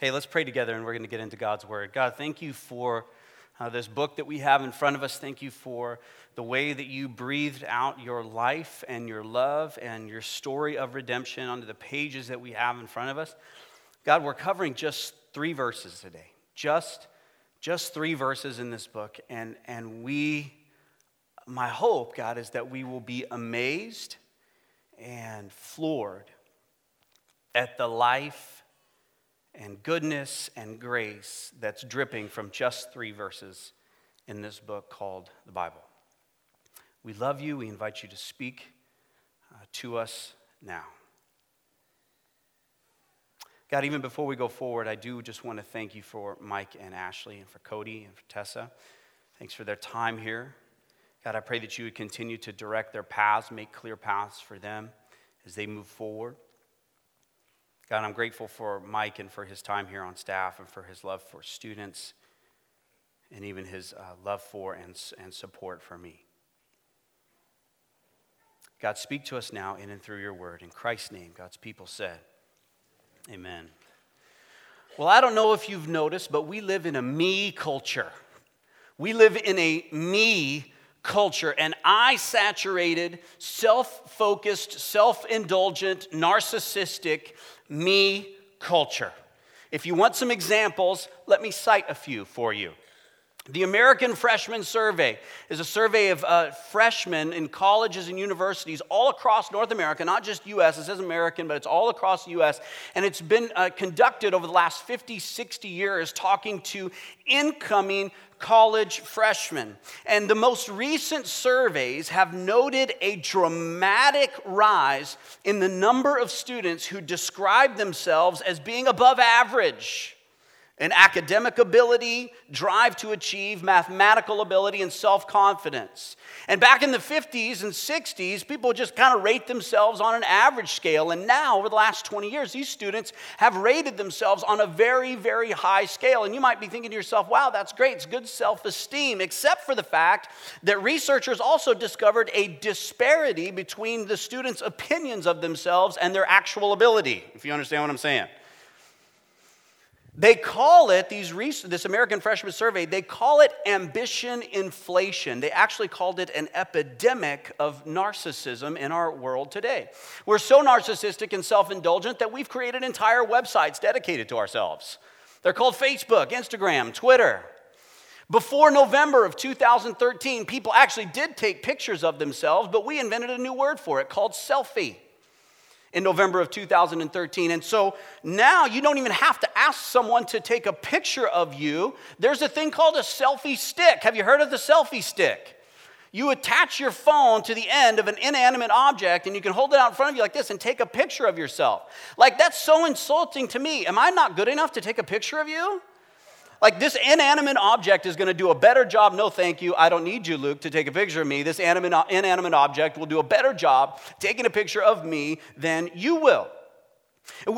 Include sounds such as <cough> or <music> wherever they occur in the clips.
Hey, let's pray together and we're going to get into God's Word. God, thank you for uh, this book that we have in front of us. Thank you for the way that you breathed out your life and your love and your story of redemption onto the pages that we have in front of us. God, we're covering just three verses today. Just, just three verses in this book. And, and we, my hope, God, is that we will be amazed and floored at the life and goodness and grace that's dripping from just three verses in this book called the Bible. We love you. We invite you to speak uh, to us now. God, even before we go forward, I do just want to thank you for Mike and Ashley and for Cody and for Tessa. Thanks for their time here. God, I pray that you would continue to direct their paths, make clear paths for them as they move forward. God, I'm grateful for Mike and for his time here on staff and for his love for students and even his uh, love for and, and support for me. God, speak to us now in and through your word. In Christ's name, God's people said, Amen. Well, I don't know if you've noticed, but we live in a me culture. We live in a me culture, an I saturated, self focused, self indulgent, narcissistic, me culture. If you want some examples, let me cite a few for you. The American Freshman Survey is a survey of uh, freshmen in colleges and universities all across North America, not just US. It says American, but it's all across the US. And it's been uh, conducted over the last 50, 60 years, talking to incoming college freshmen. And the most recent surveys have noted a dramatic rise in the number of students who describe themselves as being above average and academic ability, drive to achieve, mathematical ability, and self confidence. And back in the 50s and 60s, people just kind of rate themselves on an average scale. And now, over the last 20 years, these students have rated themselves on a very, very high scale. And you might be thinking to yourself, wow, that's great. It's good self esteem, except for the fact that researchers also discovered a disparity between the students' opinions of themselves and their actual ability, if you understand what I'm saying. They call it, these recent, this American Freshman Survey, they call it ambition inflation. They actually called it an epidemic of narcissism in our world today. We're so narcissistic and self indulgent that we've created entire websites dedicated to ourselves. They're called Facebook, Instagram, Twitter. Before November of 2013, people actually did take pictures of themselves, but we invented a new word for it called selfie in November of 2013. And so now you don't even have to ask someone to take a picture of you. There's a thing called a selfie stick. Have you heard of the selfie stick? You attach your phone to the end of an inanimate object and you can hold it out in front of you like this and take a picture of yourself. Like, that's so insulting to me. Am I not good enough to take a picture of you? Like this inanimate object is going to do a better job. No, thank you. I don't need you, Luke, to take a picture of me. This inanimate object will do a better job taking a picture of me than you will.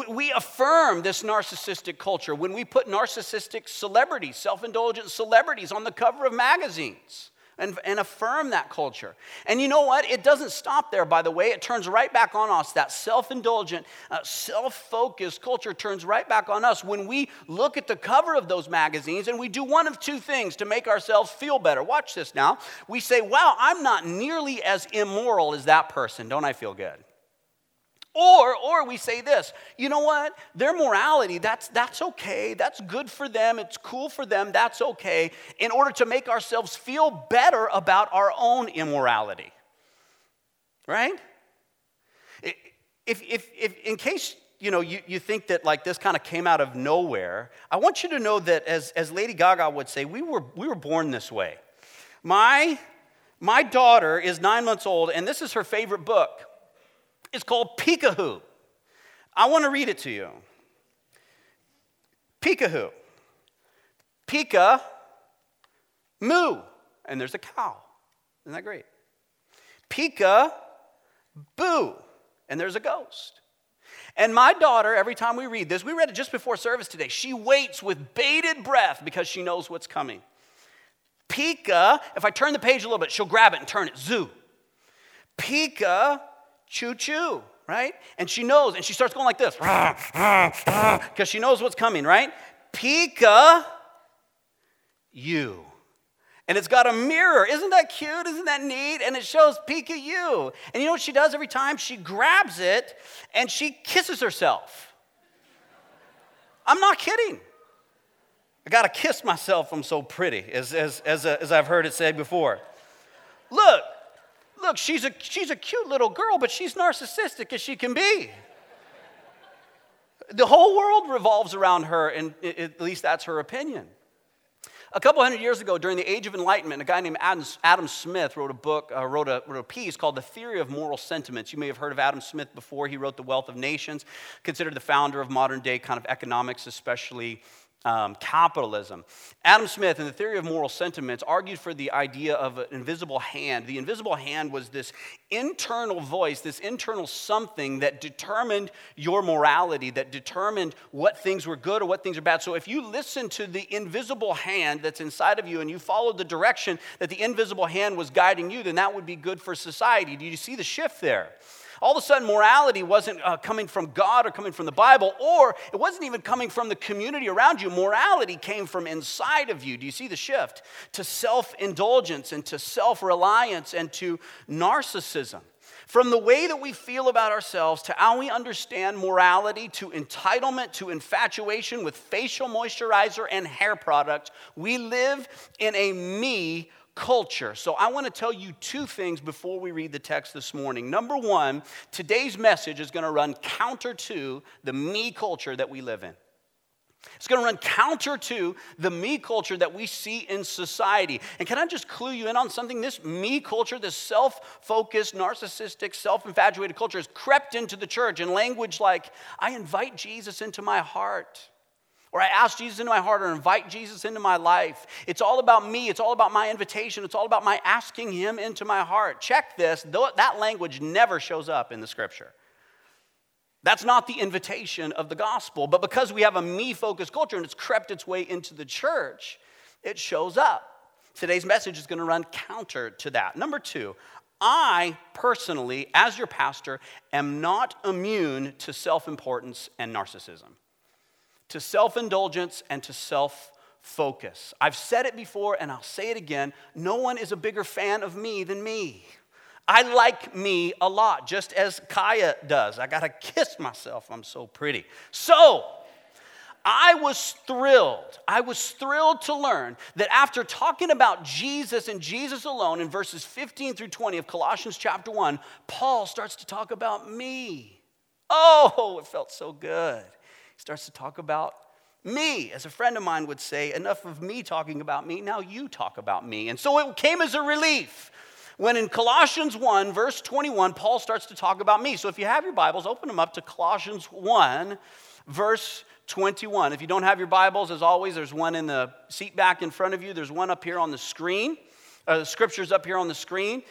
We affirm this narcissistic culture when we put narcissistic celebrities, self indulgent celebrities, on the cover of magazines and, and affirm that culture. And you know what? It doesn't stop there, by the way. It turns right back on us. That self indulgent, uh, self focused culture turns right back on us when we look at the cover of those magazines and we do one of two things to make ourselves feel better. Watch this now. We say, wow, I'm not nearly as immoral as that person. Don't I feel good? Or, or we say this, you know what? Their morality, that's, that's okay. That's good for them. It's cool for them. That's okay. In order to make ourselves feel better about our own immorality. Right? If, if, if in case you know you, you think that like this kind of came out of nowhere, I want you to know that as, as Lady Gaga would say, we were, we were born this way. My, my daughter is nine months old, and this is her favorite book. It's called Peek-a-Who. I want to read it to you. Peek-a-Who. Pika, moo, and there's a cow. Isn't that great? Pika, boo, and there's a ghost. And my daughter, every time we read this, we read it just before service today, she waits with bated breath because she knows what's coming. Pika, if I turn the page a little bit, she'll grab it and turn it, zoo. Pika, choo choo. right? And she knows, and she starts going like this, <laughs> because she knows what's coming, right? Pika, you. And it's got a mirror. Isn't that cute? Isn't that neat? And it shows Pika you. And you know what she does every time? She grabs it and she kisses herself. I'm not kidding. I got to kiss myself, I'm so pretty, as, as, as, as I've heard it said before. Look, look, she's a, she's a cute little girl, but she's narcissistic as she can be. The whole world revolves around her, and at least that's her opinion. A couple hundred years ago, during the Age of Enlightenment, a guy named Adam, Adam Smith wrote a book, uh, wrote, a, wrote a piece called The Theory of Moral Sentiments. You may have heard of Adam Smith before. He wrote The Wealth of Nations, considered the founder of modern day kind of economics, especially um, capitalism. Adam Smith, in the theory of moral sentiments, argued for the idea of an invisible hand. The invisible hand was this internal voice, this internal something that determined your morality, that determined what things were good or what things are bad. So if you listen to the invisible hand that's inside of you and you follow the direction that the invisible hand was guiding you, then that would be good for society. Do you see the shift there? All of a sudden, morality wasn't uh, coming from God or coming from the Bible, or it wasn't even coming from the community around you. Morality came from inside of you. Do you see the shift? To self indulgence and to self reliance and to narcissism. From the way that we feel about ourselves to how we understand morality to entitlement to infatuation with facial moisturizer and hair products, we live in a me culture. So I want to tell you two things before we read the text this morning. Number one, today's message is going to run counter to the me culture that we live in. It's going to run counter to the me culture that we see in society. And can I just clue you in on something? This me culture, this self focused, narcissistic, self infatuated culture has crept into the church in language like, I invite Jesus into my heart or I ask Jesus into my heart or invite Jesus into my life. It's all about me. It's all about my invitation. It's all about my asking Him into my heart. Check this that language never shows up in the scripture. That's not the invitation of the gospel. But because we have a me focused culture and it's crept its way into the church, it shows up. Today's message is going to run counter to that. Number two, I personally, as your pastor, am not immune to self importance and narcissism to self indulgence and to self focus. I've said it before and I'll say it again no one is a bigger fan of me than me. I like me a lot, just as Kaya does. I gotta kiss myself, I'm so pretty. So, I was thrilled. I was thrilled to learn that after talking about Jesus and Jesus alone in verses 15 through 20 of Colossians chapter 1, Paul starts to talk about me. Oh, it felt so good. Starts to talk about me. As a friend of mine would say, enough of me talking about me, now you talk about me. And so it came as a relief when in Colossians 1, verse 21, Paul starts to talk about me. So if you have your Bibles, open them up to Colossians 1, verse 21. If you don't have your Bibles, as always, there's one in the seat back in front of you, there's one up here on the screen. Uh, the scriptures up here on the screen.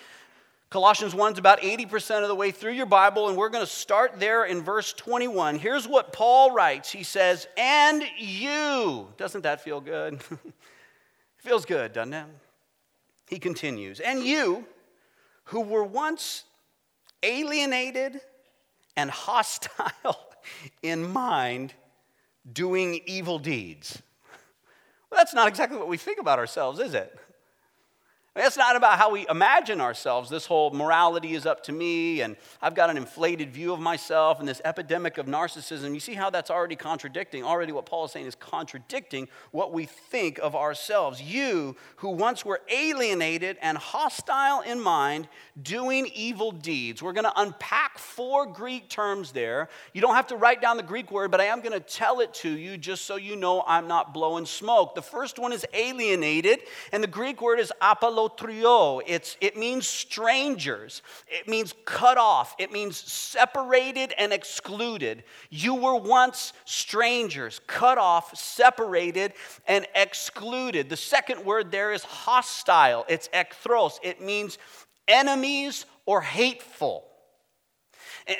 Colossians 1's about 80% of the way through your Bible, and we're going to start there in verse 21. Here's what Paul writes He says, And you. Doesn't that feel good? <laughs> Feels good, doesn't it? He continues, And you, who were once alienated and hostile <laughs> in mind, doing evil deeds. Well, that's not exactly what we think about ourselves, is it? It's not about how we imagine ourselves. This whole morality is up to me, and I've got an inflated view of myself, and this epidemic of narcissism. You see how that's already contradicting. Already, what Paul is saying is contradicting what we think of ourselves. You, who once were alienated and hostile in mind, doing evil deeds. We're going to unpack four Greek terms there. You don't have to write down the Greek word, but I am going to tell it to you just so you know I'm not blowing smoke. The first one is alienated, and the Greek word is apollo alotrio. It's, it means strangers, it means cut off, it means separated and excluded. You were once strangers, cut off, separated, and excluded. The second word there is hostile, it's ekthros, it means enemies or hateful.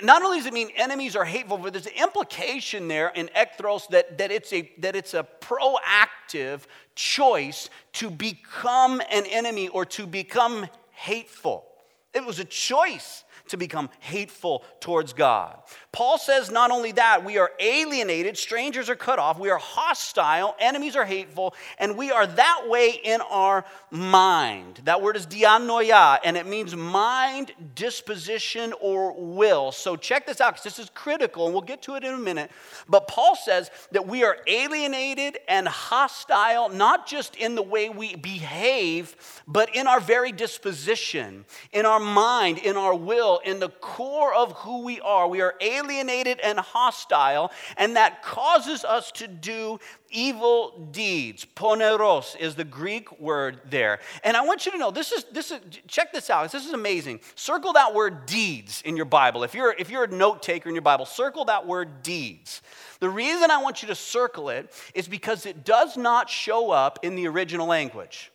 Not only does it mean enemies are hateful, but there's an implication there in ekthros that, that, it's a, that it's a proactive choice to become an enemy or to become hateful. It was a choice to become hateful towards God. Paul says not only that, we are alienated, strangers are cut off, we are hostile, enemies are hateful, and we are that way in our mind. That word is dianoia, and it means mind, disposition, or will. So check this out because this is critical, and we'll get to it in a minute. But Paul says that we are alienated and hostile, not just in the way we behave, but in our very disposition, in our mind, in our will, in the core of who we are. We are alienated and hostile, and that causes us to do evil deeds. Poneros is the Greek word there. And I want you to know this is this is check this out. This is amazing. Circle that word deeds in your Bible. If you're if you're a note taker in your Bible, circle that word deeds. The reason I want you to circle it is because it does not show up in the original language.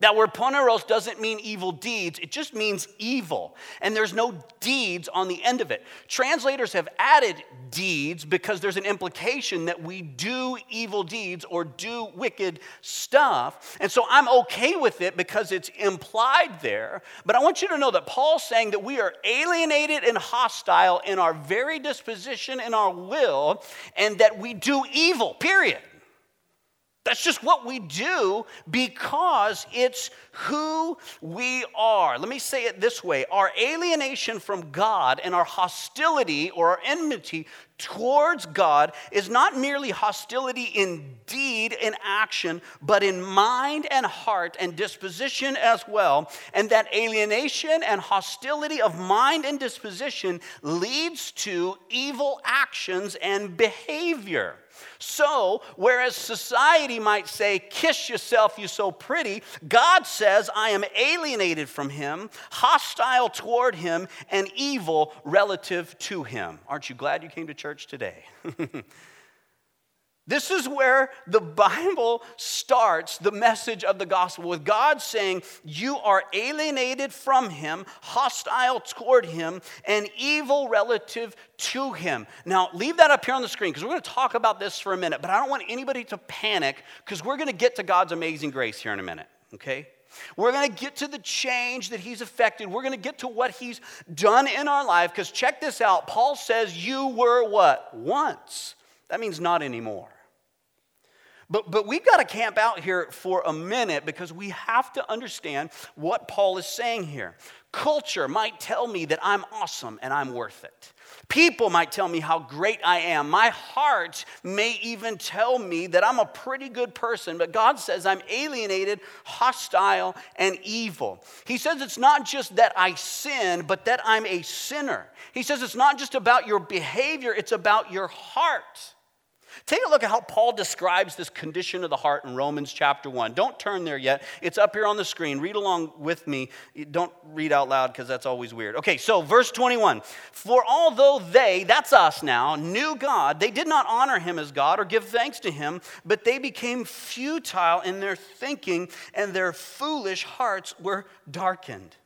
That word poneros doesn't mean evil deeds, it just means evil. And there's no deeds on the end of it. Translators have added deeds because there's an implication that we do evil deeds or do wicked stuff. And so I'm okay with it because it's implied there. But I want you to know that Paul's saying that we are alienated and hostile in our very disposition, in our will, and that we do evil, period. That's just what we do because it's who we are. Let me say it this way our alienation from God and our hostility or our enmity towards God is not merely hostility in deed, and action, but in mind and heart and disposition as well. And that alienation and hostility of mind and disposition leads to evil actions and behavior. So, whereas society might say, Kiss yourself, you're so pretty, God says, I am alienated from him, hostile toward him, and evil relative to him. Aren't you glad you came to church today? <laughs> This is where the Bible starts the message of the gospel with God saying, You are alienated from Him, hostile toward Him, and evil relative to Him. Now, leave that up here on the screen because we're going to talk about this for a minute, but I don't want anybody to panic because we're going to get to God's amazing grace here in a minute, okay? We're going to get to the change that he's affected. We're going to get to what he's done in our life because check this out. Paul says, You were what? Once. That means not anymore. But, but we've got to camp out here for a minute because we have to understand what Paul is saying here. Culture might tell me that I'm awesome and I'm worth it. People might tell me how great I am. My heart may even tell me that I'm a pretty good person, but God says I'm alienated, hostile, and evil. He says it's not just that I sin, but that I'm a sinner. He says it's not just about your behavior, it's about your heart. Take a look at how Paul describes this condition of the heart in Romans chapter 1. Don't turn there yet. It's up here on the screen. Read along with me. Don't read out loud because that's always weird. Okay, so verse 21 For although they, that's us now, knew God, they did not honor him as God or give thanks to him, but they became futile in their thinking, and their foolish hearts were darkened.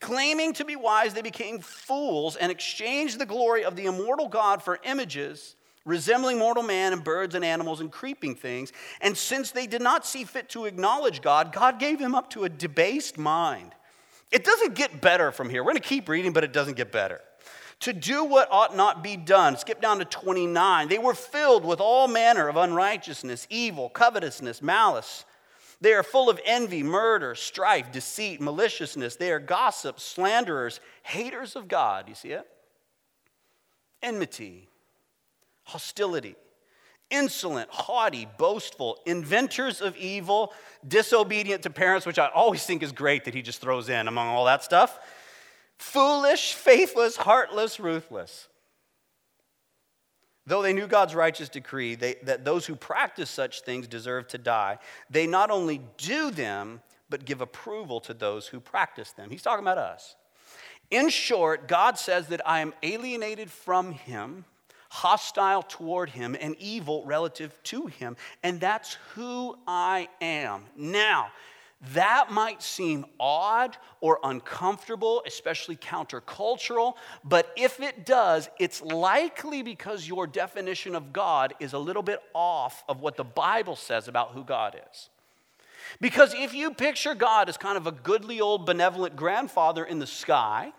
Claiming to be wise, they became fools and exchanged the glory of the immortal God for images resembling mortal man and birds and animals and creeping things. And since they did not see fit to acknowledge God, God gave them up to a debased mind. It doesn't get better from here. We're going to keep reading, but it doesn't get better. To do what ought not be done. Skip down to 29. They were filled with all manner of unrighteousness, evil, covetousness, malice. They are full of envy, murder, strife, deceit, maliciousness. They are gossips, slanderers, haters of God. You see it? Enmity hostility, insolent, haughty, boastful, inventors of evil, disobedient to parents, which I always think is great that he just throws in among all that stuff, foolish, faithless, heartless, ruthless. Though they knew God's righteous decree they, that those who practice such things deserve to die, they not only do them, but give approval to those who practice them. He's talking about us. In short, God says that I am alienated from Him hostile toward him, and evil relative to him. And that's who I am. Now, that might seem odd or uncomfortable, especially countercultural, but if it does, it's likely because your definition of God is a little bit off of what the Bible says about who God is. Because if you picture God as kind of a goodly old benevolent grandfather in the sky,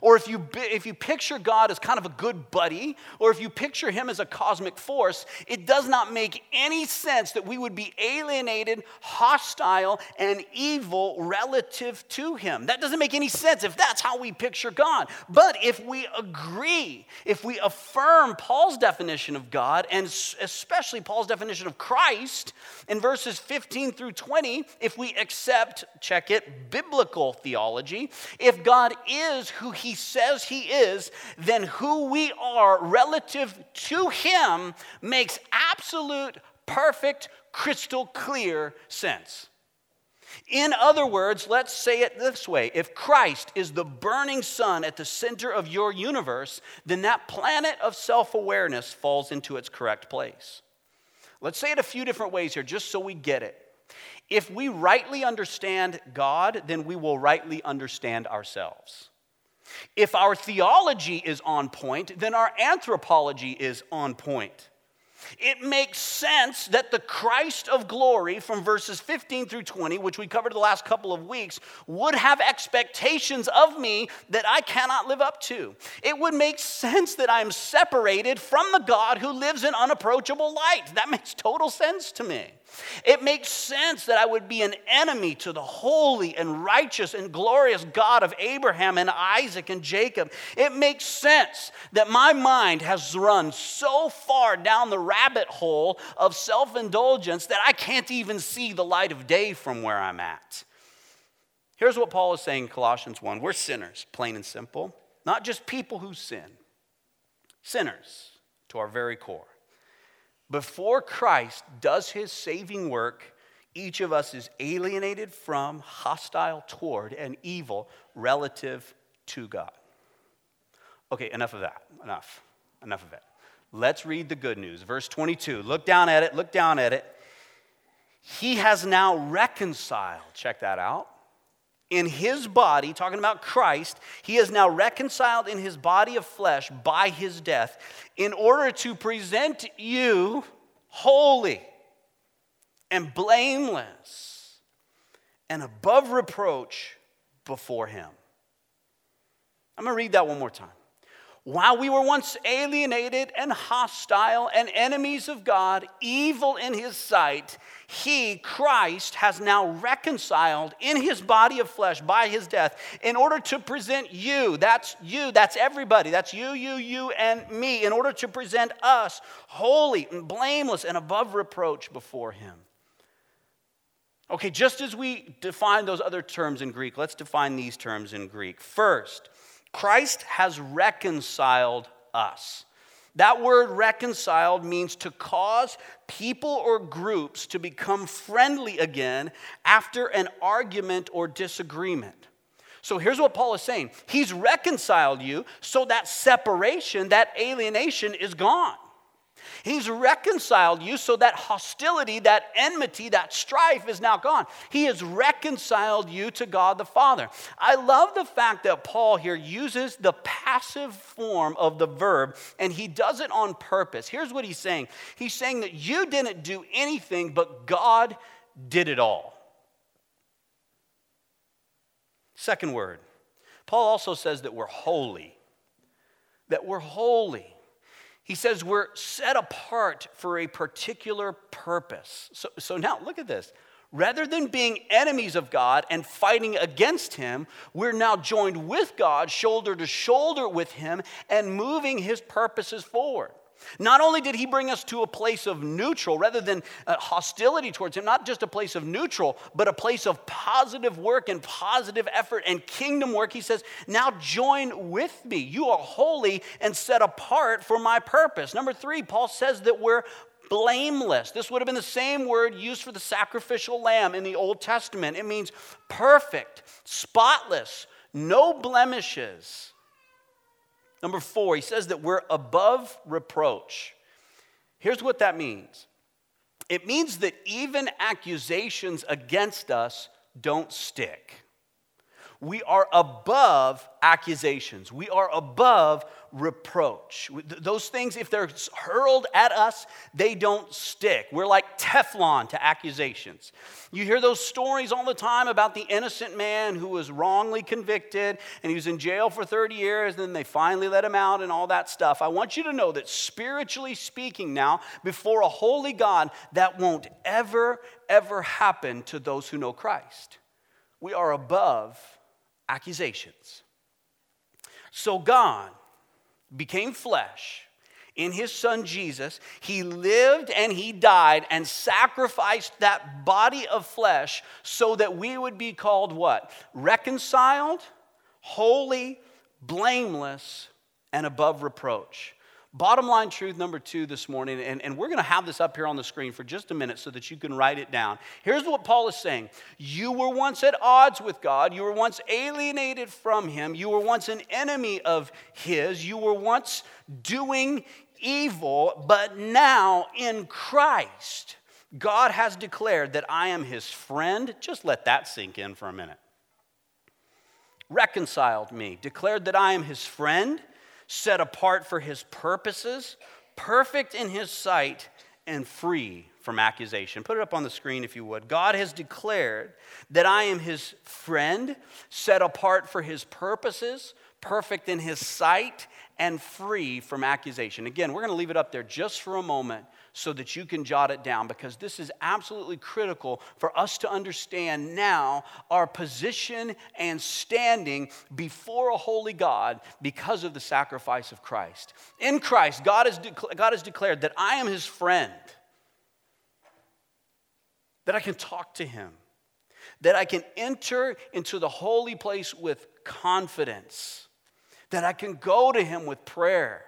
or if you, if you picture God as kind of a good buddy, or if you picture him as a cosmic force, it does not make any sense that we would be alienated, hostile, and evil relative to him. That doesn't make any sense if that's how we picture God. But if we agree, if we affirm Paul's definition of God, and especially Paul's definition of Christ in verses 15 through 20, if we accept, check it, biblical theology, if God is who he he says he is, then who we are relative to him makes absolute, perfect, crystal clear sense. In other words, let's say it this way if Christ is the burning sun at the center of your universe, then that planet of self awareness falls into its correct place. Let's say it a few different ways here, just so we get it. If we rightly understand God, then we will rightly understand ourselves. If our theology is on point, then our anthropology is on point. It makes sense that the Christ of glory from verses 15 through 20, which we covered the last couple of weeks, would have expectations of me that I cannot live up to. It would make sense that I'm separated from the God who lives in unapproachable light. That makes total sense to me. It makes sense that I would be an enemy to the holy and righteous and glorious God of Abraham and Isaac and Jacob. It makes sense that my mind has run so far down the rabbit hole of self indulgence that I can't even see the light of day from where I'm at. Here's what Paul is saying in Colossians 1 We're sinners, plain and simple, not just people who sin, sinners to our very core. Before Christ does his saving work, each of us is alienated from, hostile toward, and evil relative to God. Okay, enough of that. Enough. Enough of it. Let's read the good news. Verse 22. Look down at it. Look down at it. He has now reconciled, check that out, in his body, talking about Christ, he is now reconciled in his body of flesh by his death in order to present you holy and blameless and above reproach before him. I'm going to read that one more time. While we were once alienated and hostile and enemies of God, evil in his sight, he, Christ, has now reconciled in his body of flesh by his death in order to present you, that's you, that's everybody, that's you, you, you, and me, in order to present us holy and blameless and above reproach before him. Okay, just as we define those other terms in Greek, let's define these terms in Greek. First, Christ has reconciled us. That word reconciled means to cause people or groups to become friendly again after an argument or disagreement. So here's what Paul is saying He's reconciled you so that separation, that alienation is gone. He's reconciled you so that hostility, that enmity, that strife is now gone. He has reconciled you to God the Father. I love the fact that Paul here uses the passive form of the verb and he does it on purpose. Here's what he's saying He's saying that you didn't do anything, but God did it all. Second word, Paul also says that we're holy. That we're holy. He says we're set apart for a particular purpose. So, so now look at this. Rather than being enemies of God and fighting against Him, we're now joined with God, shoulder to shoulder with Him, and moving His purposes forward. Not only did he bring us to a place of neutral rather than uh, hostility towards him, not just a place of neutral, but a place of positive work and positive effort and kingdom work, he says, Now join with me. You are holy and set apart for my purpose. Number three, Paul says that we're blameless. This would have been the same word used for the sacrificial lamb in the Old Testament. It means perfect, spotless, no blemishes. Number four, he says that we're above reproach. Here's what that means it means that even accusations against us don't stick. We are above accusations. We are above reproach. Those things, if they're hurled at us, they don't stick. We're like Teflon to accusations. You hear those stories all the time about the innocent man who was wrongly convicted and he was in jail for 30 years, and then they finally let him out and all that stuff. I want you to know that spiritually speaking, now, before a holy God, that won't ever, ever happen to those who know Christ. We are above accusations. So God became flesh in his son Jesus. He lived and he died and sacrificed that body of flesh so that we would be called what? Reconciled, holy, blameless, and above reproach. Bottom line truth number two this morning, and, and we're going to have this up here on the screen for just a minute so that you can write it down. Here's what Paul is saying You were once at odds with God, you were once alienated from Him, you were once an enemy of His, you were once doing evil, but now in Christ, God has declared that I am His friend. Just let that sink in for a minute. Reconciled me, declared that I am His friend set apart for his purposes, perfect in his sight, and free from accusation. Put it up on the screen if you would. God has declared that I am his friend, set apart for his purposes, perfect in his sight, and free from accusation. Again, we're going to leave it up there just for a moment so that you can jot it down because this is absolutely critical for us to understand now our position and standing before a holy God because of the sacrifice of Christ. In Christ, God has, de- God has declared that I am his friend, that I can talk to him, that I can enter into the holy place with confidence, that I can go to him with prayer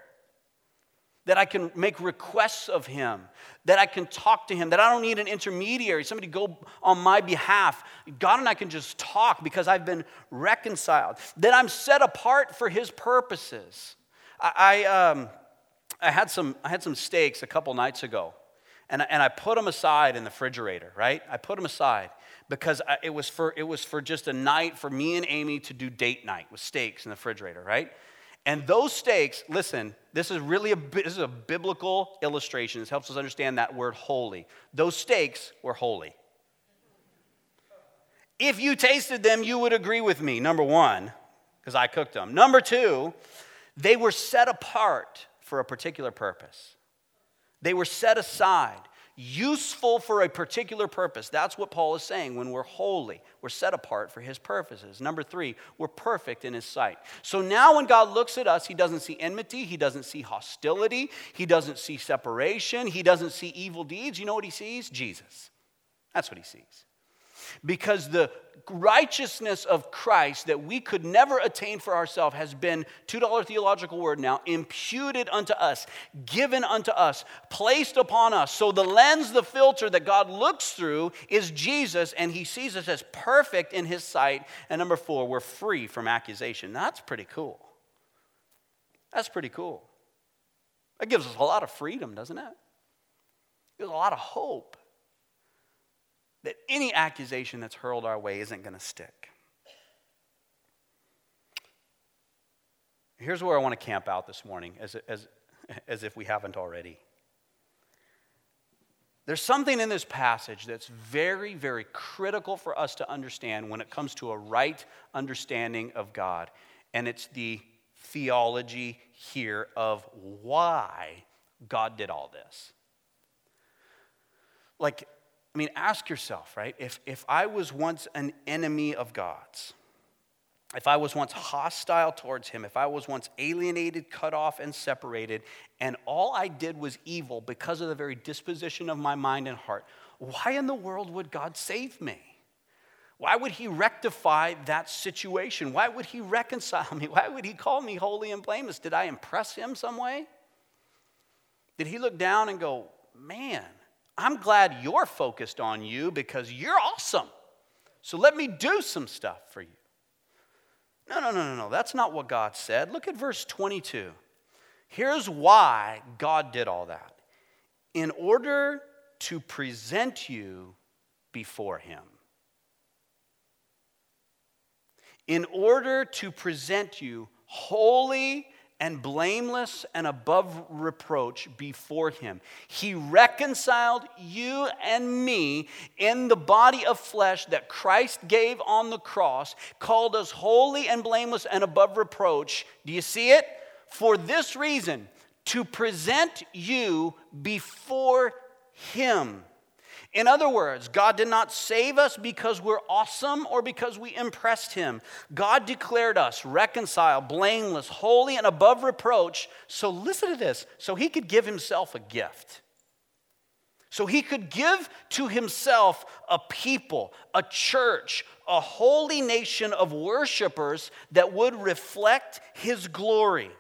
that I can make requests of him, that I can talk to him, that I don't need an intermediary, somebody go on my behalf. God and I can just talk because I've been reconciled, that I'm set apart for his purposes. I, I, um, I, had, some, I had some steaks a couple nights ago, and, and I put them aside in the refrigerator, right? I put them aside because it was, for, it was for just a night for me and Amy to do date night with steaks in the refrigerator, right? And those steaks, listen, this is really a, this is a biblical illustration. This helps us understand that word holy. Those steaks were holy. If you tasted them, you would agree with me, number one, because I cooked them. Number two, they were set apart for a particular purpose. They were set aside useful for a particular purpose. That's what Paul is saying. When we're holy, we're set apart for his purposes. Number three, we're perfect in his sight. So now when God looks at us, he doesn't see enmity, he doesn't see hostility, he doesn't see separation, he doesn't see evil deeds. You know what he sees? Jesus. That's what he sees because the righteousness of Christ that we could never attain for ourselves has been, $2 theological word now, imputed unto us, given unto us, placed upon us. So the lens, the filter that God looks through is Jesus, and he sees us as perfect in his sight. And number four, we're free from accusation. That's pretty cool. That's pretty cool. That gives us a lot of freedom, doesn't it? It gives a lot of hope that any accusation that's hurled our way isn't going to stick. Here's where I want to camp out this morning, as, as, as if we haven't already. There's something in this passage that's very, very critical for us to understand when it comes to a right understanding of God. And it's the theology here of why God did all this. Like, I mean, ask yourself, right? If, if I was once an enemy of God's, if I was once hostile towards him, if I was once alienated, cut off, and separated, and all I did was evil because of the very disposition of my mind and heart, why in the world would God save me? Why would he rectify that situation? Why would he reconcile <laughs> me? Why would he call me holy and blameless? Did I impress him some way? Did he look down and go, man, I'm glad you're focused on you because you're awesome. So let me do some stuff for you. No, no, no, no, no. That's not what God said. Look at verse 22. Here's why God did all that in order to present you before Him. in order to present you holy and blameless and above reproach before him. He reconciled you and me in the body of flesh that Christ gave on the cross, called us holy and blameless and above reproach. Do you see it? For this reason, to present you before him. In other words, God did not save us because we're awesome or because we impressed Him. God declared us reconciled, blameless, holy, and above reproach. So listen to this so He could give Himself a gift. So He could give to Himself a people, a church, a holy nation of worshipers that would reflect His glory.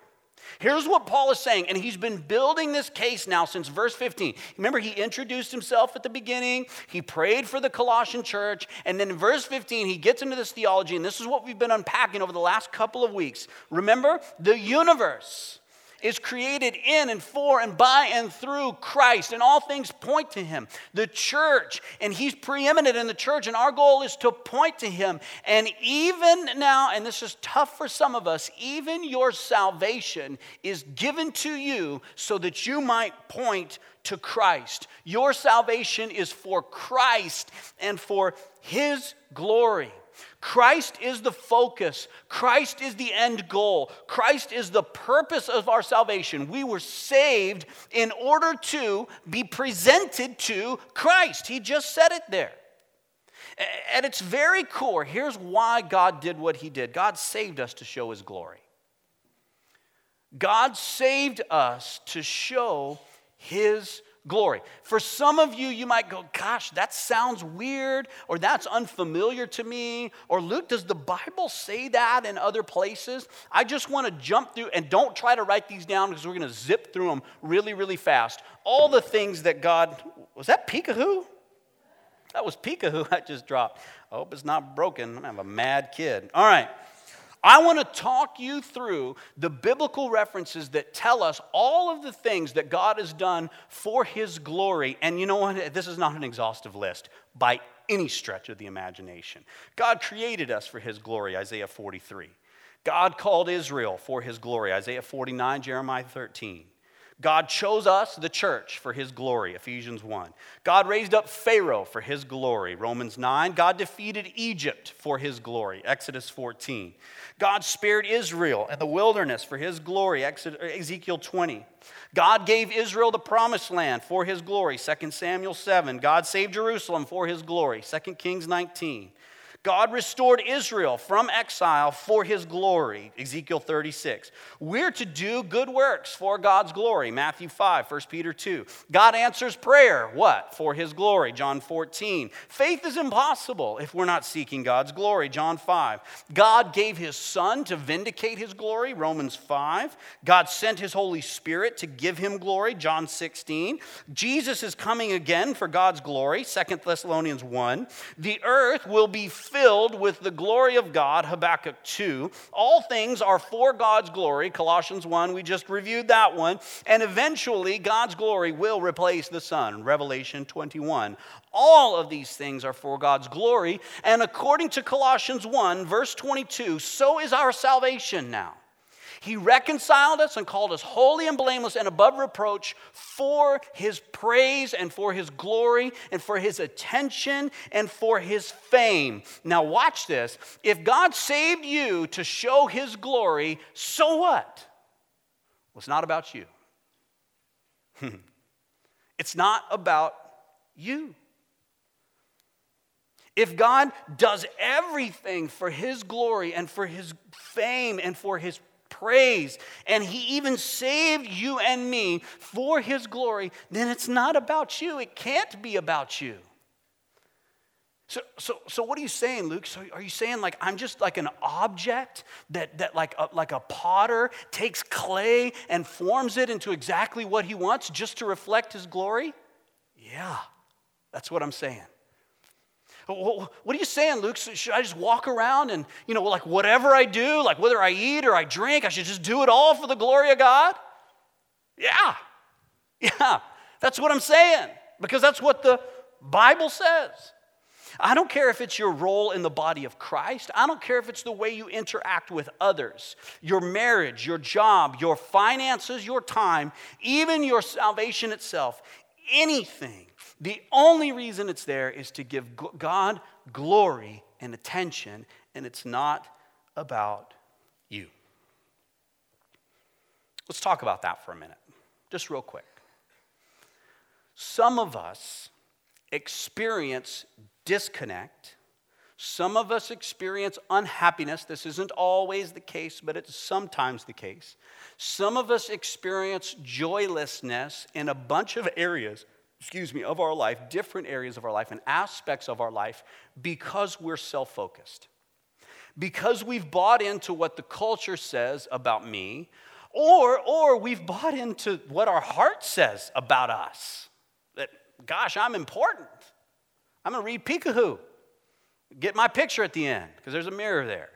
Here's what Paul is saying, and he's been building this case now since verse 15. Remember, he introduced himself at the beginning, he prayed for the Colossian church, and then in verse 15, he gets into this theology, and this is what we've been unpacking over the last couple of weeks. Remember, the universe is created in and for and by and through Christ, and all things point to Him. The church, and He's preeminent in the church, and our goal is to point to Him. And even now, and this is tough for some of us, even your salvation is given to you so that you might point to Christ. Your salvation is for Christ and for His glory. Christ is the focus. Christ is the end goal. Christ is the purpose of our salvation. We were saved in order to be presented to Christ. He just said it there. At its very core, here's why God did what He did God saved us to show His glory. God saved us to show His glory. For some of you, you might go, Gosh, that sounds weird, or that's unfamiliar to me. Or, Luke, does the Bible say that in other places? I just want to jump through and don't try to write these down because we're going to zip through them really, really fast. All the things that God, was that Peek-a-Who? That was Peek-a-Who <laughs> I just dropped. I hope it's not broken. I'm going to have a mad kid. All right. I want to talk you through the biblical references that tell us all of the things that God has done for His glory. And you know what? This is not an exhaustive list by any stretch of the imagination. God created us for His glory, Isaiah 43. God called Israel for His glory, Isaiah 49, Jeremiah 13. God chose us, the church, for his glory, Ephesians 1. God raised up Pharaoh for his glory, Romans 9. God defeated Egypt for his glory, Exodus 14. God spared Israel in the wilderness for his glory, Ezekiel 20. God gave Israel the promised land for his glory, 2 Samuel 7. God saved Jerusalem for his glory, 2 Kings 19. God restored Israel from exile for his glory, Ezekiel 36. We're to do good works for God's glory, Matthew 5, 1 Peter 2. God answers prayer, what? For his glory, John 14. Faith is impossible if we're not seeking God's glory, John 5. God gave his son to vindicate his glory, Romans 5. God sent his Holy Spirit to give him glory, John 16. Jesus is coming again for God's glory, 2 Thessalonians 1. The earth will be with the glory of God, Habakkuk 2. All things are for God's glory, Colossians 1, we just reviewed that one. And eventually, God's glory will replace the sun, Revelation 21. All of these things are for God's glory. And according to Colossians 1, verse 22, so is our salvation now. He reconciled us and called us holy and blameless and above reproach for his praise and for his glory and for his attention and for his fame. Now, watch this. If God saved you to show his glory, so what? Well, it's not about you. <laughs> it's not about you. If God does everything for His glory and for His fame and for His praise, and He even saved you and me for His glory, then it's not about you. It can't be about you. So, so, so what are you saying, Luke? So are you saying like I'm just like an object that, that like, a, like a potter takes clay and forms it into exactly what he wants just to reflect his glory? Yeah, that's what I'm saying. What are you saying, Luke? Should I just walk around and, you know, like whatever I do, like whether I eat or I drink, I should just do it all for the glory of God? Yeah. <laughs> Yeah. That's what I'm saying because that's what the Bible says. I don't care if it's your role in the body of Christ. I don't care if it's the way you interact with others, your marriage, your job, your finances, your time, even your salvation itself, anything. The only reason it's there is to give God glory and attention, and it's not about you. Let's talk about that for a minute, just real quick. Some of us experience disconnect. Some of us experience unhappiness. This isn't always the case, but it's sometimes the case. Some of us experience joylessness in a bunch of areas, excuse me, of our life, different areas of our life and aspects of our life because we're self focused. Because we've bought into what the culture says about me, or, or we've bought into what our heart says about us. That, gosh, I'm important. I'm to read Peek-a-Who. Get my picture at the end because there's a mirror there.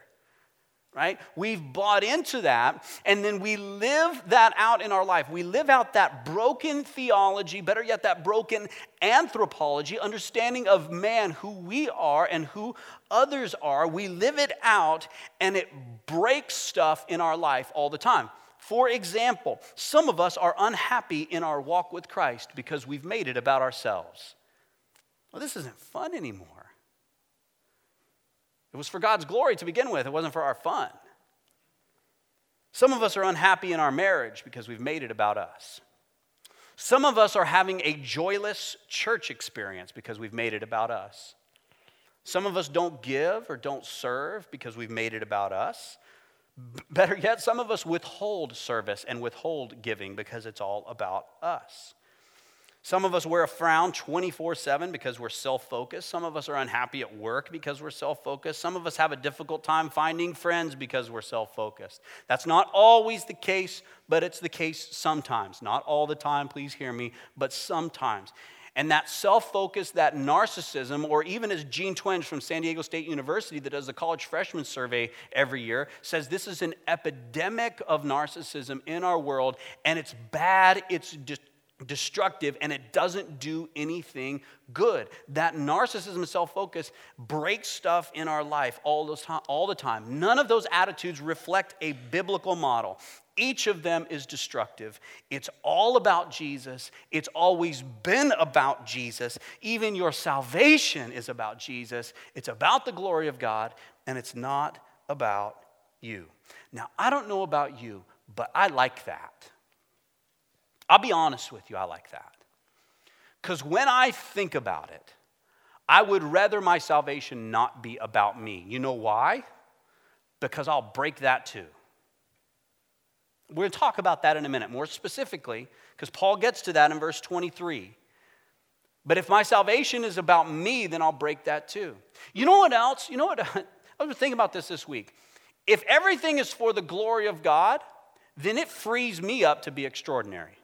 Right? We've bought into that, and then we live that out in our life. We live out that broken theology, better yet, that broken anthropology, understanding of man, who we are and who others are. We live it out, and it breaks stuff in our life all the time. For example, some of us are unhappy in our walk with Christ because we've made it about ourselves. Well, this isn't fun anymore. It was for God's glory to begin with, it wasn't for our fun. Some of us are unhappy in our marriage because we've made it about us. Some of us are having a joyless church experience because we've made it about us. Some of us don't give or don't serve because we've made it about us. Better yet, some of us withhold service and withhold giving because it's all about us. Some of us wear a frown 24 7 because we're self focused. Some of us are unhappy at work because we're self focused. Some of us have a difficult time finding friends because we're self focused. That's not always the case, but it's the case sometimes. Not all the time, please hear me, but sometimes. And that self focus, that narcissism, or even as Jean Twenge from San Diego State University, that does the college freshman survey every year, says this is an epidemic of narcissism in our world, and it's bad, it's just destructive and it doesn't do anything good. That narcissism and self focus breaks stuff in our life all, time, all the time. None of those attitudes reflect a biblical model. Each of them is destructive. It's all about Jesus. It's always been about Jesus. Even your salvation is about Jesus. It's about the glory of God, and it's not about you. Now, I don't know about you, but I like that. I'll be honest with you, I like that. Because when I think about it, I would rather my salvation not be about me. You know why? Because I'll break that too. We're going to talk about that in a minute, more specifically, because Paul gets to that in verse 23. But if my salvation is about me, then I'll break that too. You know what else? You know what? <laughs> I was thinking about this this week. If everything is for the glory of God, then it frees me up to be extraordinary.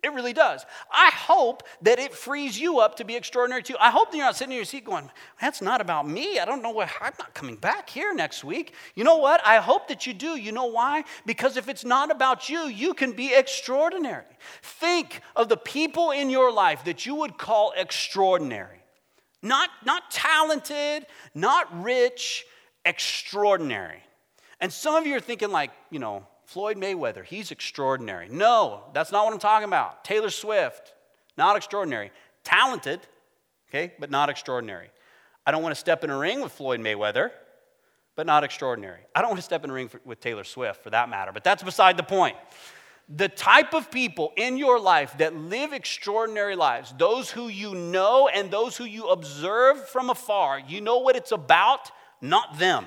It really does. I hope that it frees you up to be extraordinary too. I hope that you're not sitting in your seat going, that's not about me. I don't know what, I'm not coming back here next week. You know what? I hope that you do. You know why? Because if it's not about you, you can be extraordinary. Think of the people in your life that you would call extraordinary. Not, not talented, not rich, extraordinary. And some of you are thinking, like, you know, Floyd Mayweather, he's extraordinary. No, that's not what I'm talking about. Taylor Swift, not extraordinary. Talented, okay, but not extraordinary. I don't want to step in a ring with Floyd Mayweather, but not extraordinary. I don't want to step in a ring for, with Taylor Swift for that matter, but that's beside the point. The type of people in your life that live extraordinary lives, those who you know and those who you observe from afar, you know what it's about, not them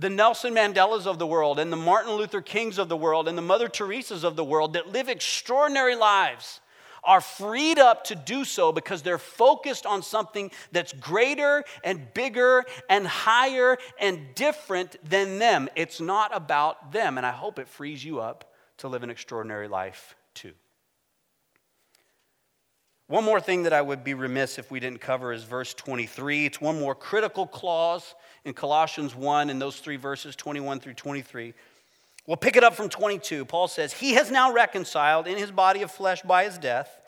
the Nelson Mandelas of the world and the Martin Luther Kings of the world and the Mother Teresa's of the world that live extraordinary lives are freed up to do so because they're focused on something that's greater and bigger and higher and different than them. It's not about them, and I hope it frees you up to live an extraordinary life too. One more thing that I would be remiss if we didn't cover is verse 23. It's one more critical clause in Colossians 1 in those three verses, 21 through 23. We'll pick it up from 22. Paul says, He has now reconciled in his body of flesh by his death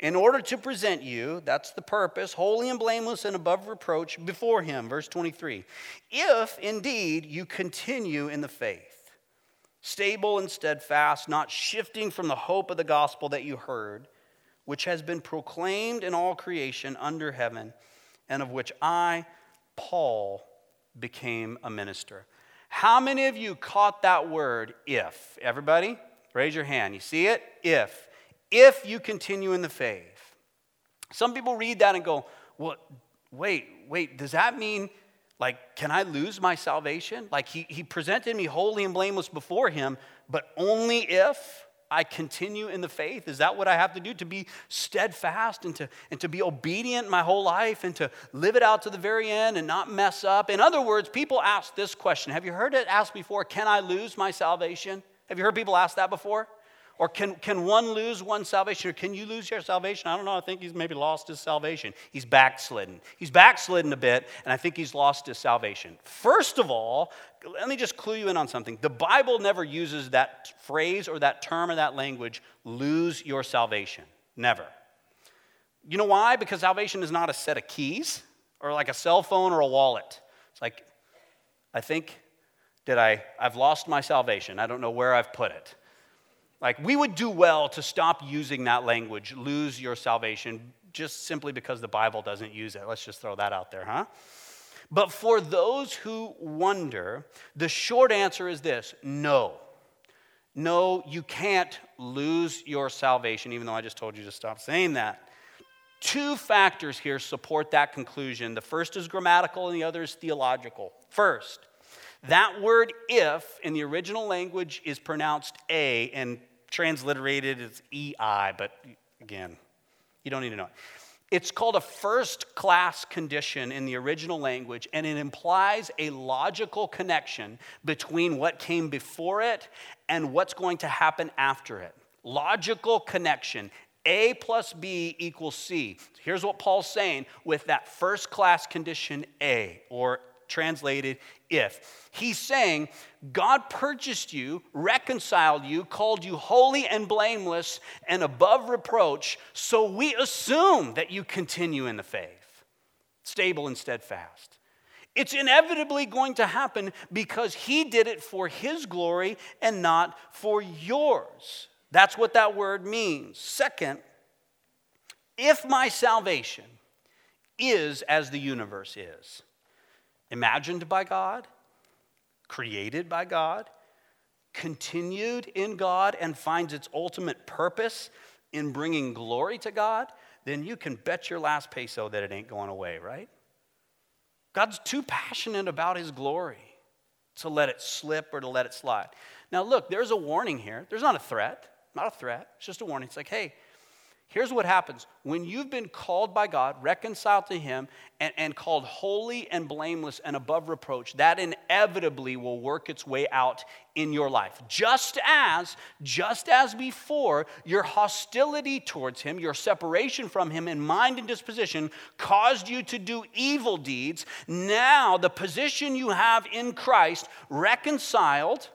in order to present you, that's the purpose, holy and blameless and above reproach before him. Verse 23. If indeed you continue in the faith, stable and steadfast, not shifting from the hope of the gospel that you heard, which has been proclaimed in all creation under heaven, and of which I, Paul, became a minister. How many of you caught that word, if? Everybody? Raise your hand. You see it? If if you continue in the faith. Some people read that and go, well, wait, wait, does that mean, like, can I lose my salvation? Like, he, he presented me holy and blameless before him, but only if I continue in the faith? Is that what I have to do to be steadfast and to, and to be obedient my whole life and to live it out to the very end and not mess up? In other words, people ask this question Have you heard it asked before? Can I lose my salvation? Have you heard people ask that before? Or can, can one lose one's salvation? Or can you lose your salvation? I don't know. I think he's maybe lost his salvation. He's backslidden. He's backslidden a bit, and I think he's lost his salvation. First of all, let me just clue you in on something. The Bible never uses that phrase or that term or that language, lose your salvation. Never. You know why? Because salvation is not a set of keys or like a cell phone or a wallet. It's like, I think, did I, I've lost my salvation. I don't know where I've put it. Like, we would do well to stop using that language, lose your salvation, just simply because the Bible doesn't use it. Let's just throw that out there, huh? But for those who wonder, the short answer is this no. No, you can't lose your salvation, even though I just told you to stop saying that. Two factors here support that conclusion. The first is grammatical and the other is theological. First, that word if in the original language is pronounced a and transliterated as EI, but again, you don't need to know it. It's called a first class condition in the original language, and it implies a logical connection between what came before it and what's going to happen after it. Logical connection. A plus B equals C. Here's what Paul's saying with that first class condition A, or translated if. He's saying, God purchased you, reconciled you, called you holy and blameless and above reproach, so we assume that you continue in the faith, stable and steadfast. It's inevitably going to happen because He did it for His glory and not for yours. That's what that word means. Second, if my salvation is as the universe is, imagined by God, created by God, continued in God, and finds its ultimate purpose in bringing glory to God, then you can bet your last peso that it ain't going away, right? God's too passionate about his glory to let it slip or to let it slide. Now, look, there's a warning here. There's not a threat, not a threat. It's just a warning. It's like, hey, Here's what happens when you've been called by God, reconciled to Him, and, and, called holy and blameless and above reproach, that inevitably will work its way out in your life. Just as, just as before, your hostility towards Him, your separation from Him in mind and disposition caused you to do evil deeds, now the position you have in Christ, reconciled,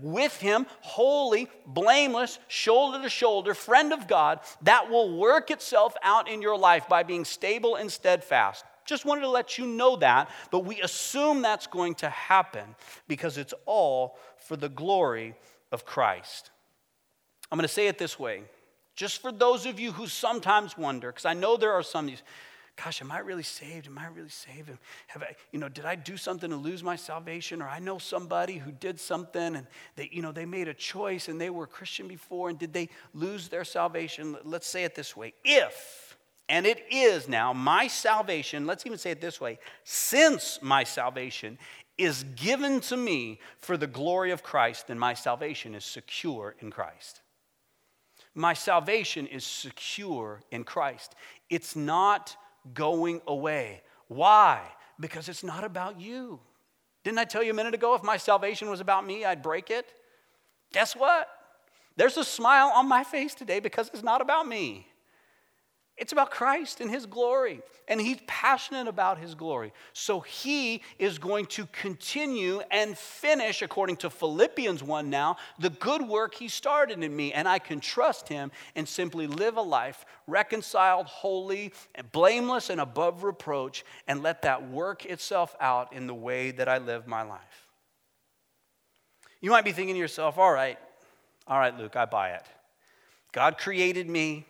with him, holy, blameless, shoulder to shoulder, friend of God, that will work itself out in your life by being stable and steadfast. Just wanted to let you know that, but we assume that's going to happen because it's all for the glory of Christ. I'm going to say it this way, just for those of you who sometimes wonder, because I know there are some of these gosh, am I really saved? Am I really saved? Have I, you know, did I do something to lose my salvation? Or I know somebody who did something and they, you know, they made a choice and they were Christian before and did they lose their salvation? Let's say it this way. If, and it is now, my salvation, let's even say it this way, since my salvation is given to me for the glory of Christ, then my salvation is secure in Christ. My salvation is secure in Christ. It's not going away. Why? Because it's not about you. Didn't I tell you a minute ago if my salvation was about me, I'd break it? Guess what? There's a smile on my face today because it's not about me. It's about Christ and His glory. And He's passionate about His glory. So He is going to continue and finish, according to Philippians 1 now, the good work He started in me. And I can trust Him and simply live a life reconciled, holy, and blameless, and above reproach, and let that work itself out in the way that I live my life. You might be thinking to yourself, all right, all right, Luke, I buy it. God created me.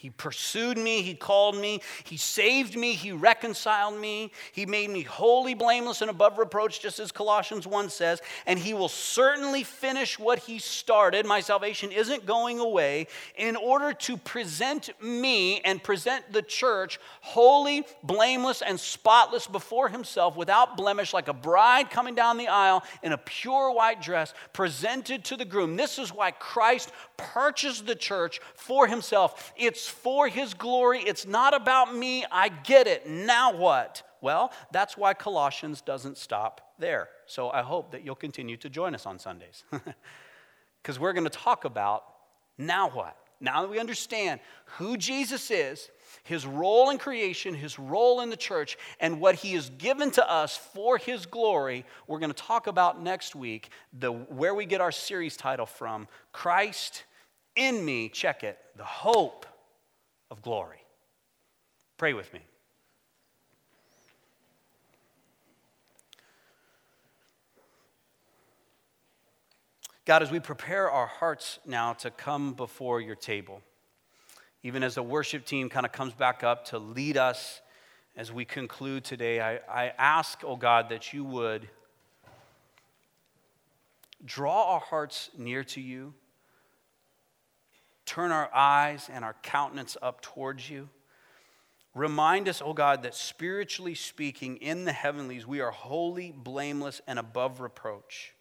He pursued me, He called me, He saved me, He reconciled me, He made me holy, blameless, and above reproach, just as Colossians 1 says, and He will certainly finish what He started. My salvation isn't going away in order to present me and present the church holy, blameless, and spotless before Himself without blemish, like a bride coming down the aisle in a pure white dress, presented to the groom. This is why Christ purchased the church for Himself. It's for His glory. It's not about me. I get it. Now what? Well, that's why Colossians doesn't stop there. So I hope that you'll continue to join us on Sundays. <laughs> Because we're going to talk about now what? Now that we understand who Jesus is, his role in creation, his role in the church, and what he has given to us for his glory, we're going to talk about next week the, where we get our series title from Christ in me, check it, the hope of glory. Pray with me. God, as we prepare our hearts now to come before your table, even as the worship team kind of comes back up to lead us as we conclude today, I, I ask, oh God, that you would draw our hearts near to you turn our eyes and our countenance up towards you. Remind us, oh God, that spiritually speaking, in the heavenlies, we are holy, blameless, and above reproach.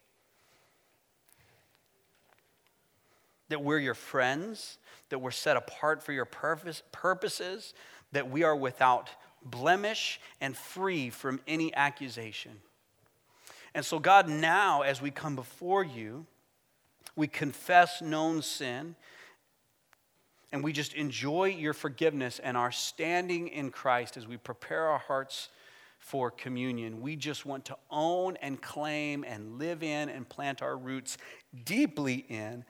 That we're your friends, that we're set apart for your purpose, purposes, that we are without blemish and free from any accusation. And so, God, now as we come before you, we confess known sin and we just enjoy your forgiveness and our standing in Christ as we prepare our hearts for communion. We just want to own and claim and live in and plant our roots deeply in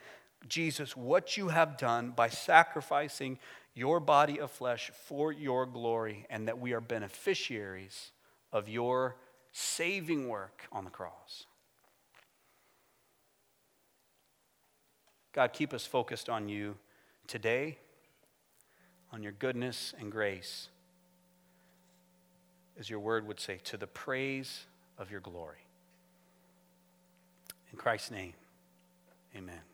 Jesus, what you have done by sacrificing your body of flesh for your glory, and that we are beneficiaries of your saving work on the cross. God, keep us focused on you today on your goodness and grace, as your word would say, to the praise of your glory. In Christ's name, amen.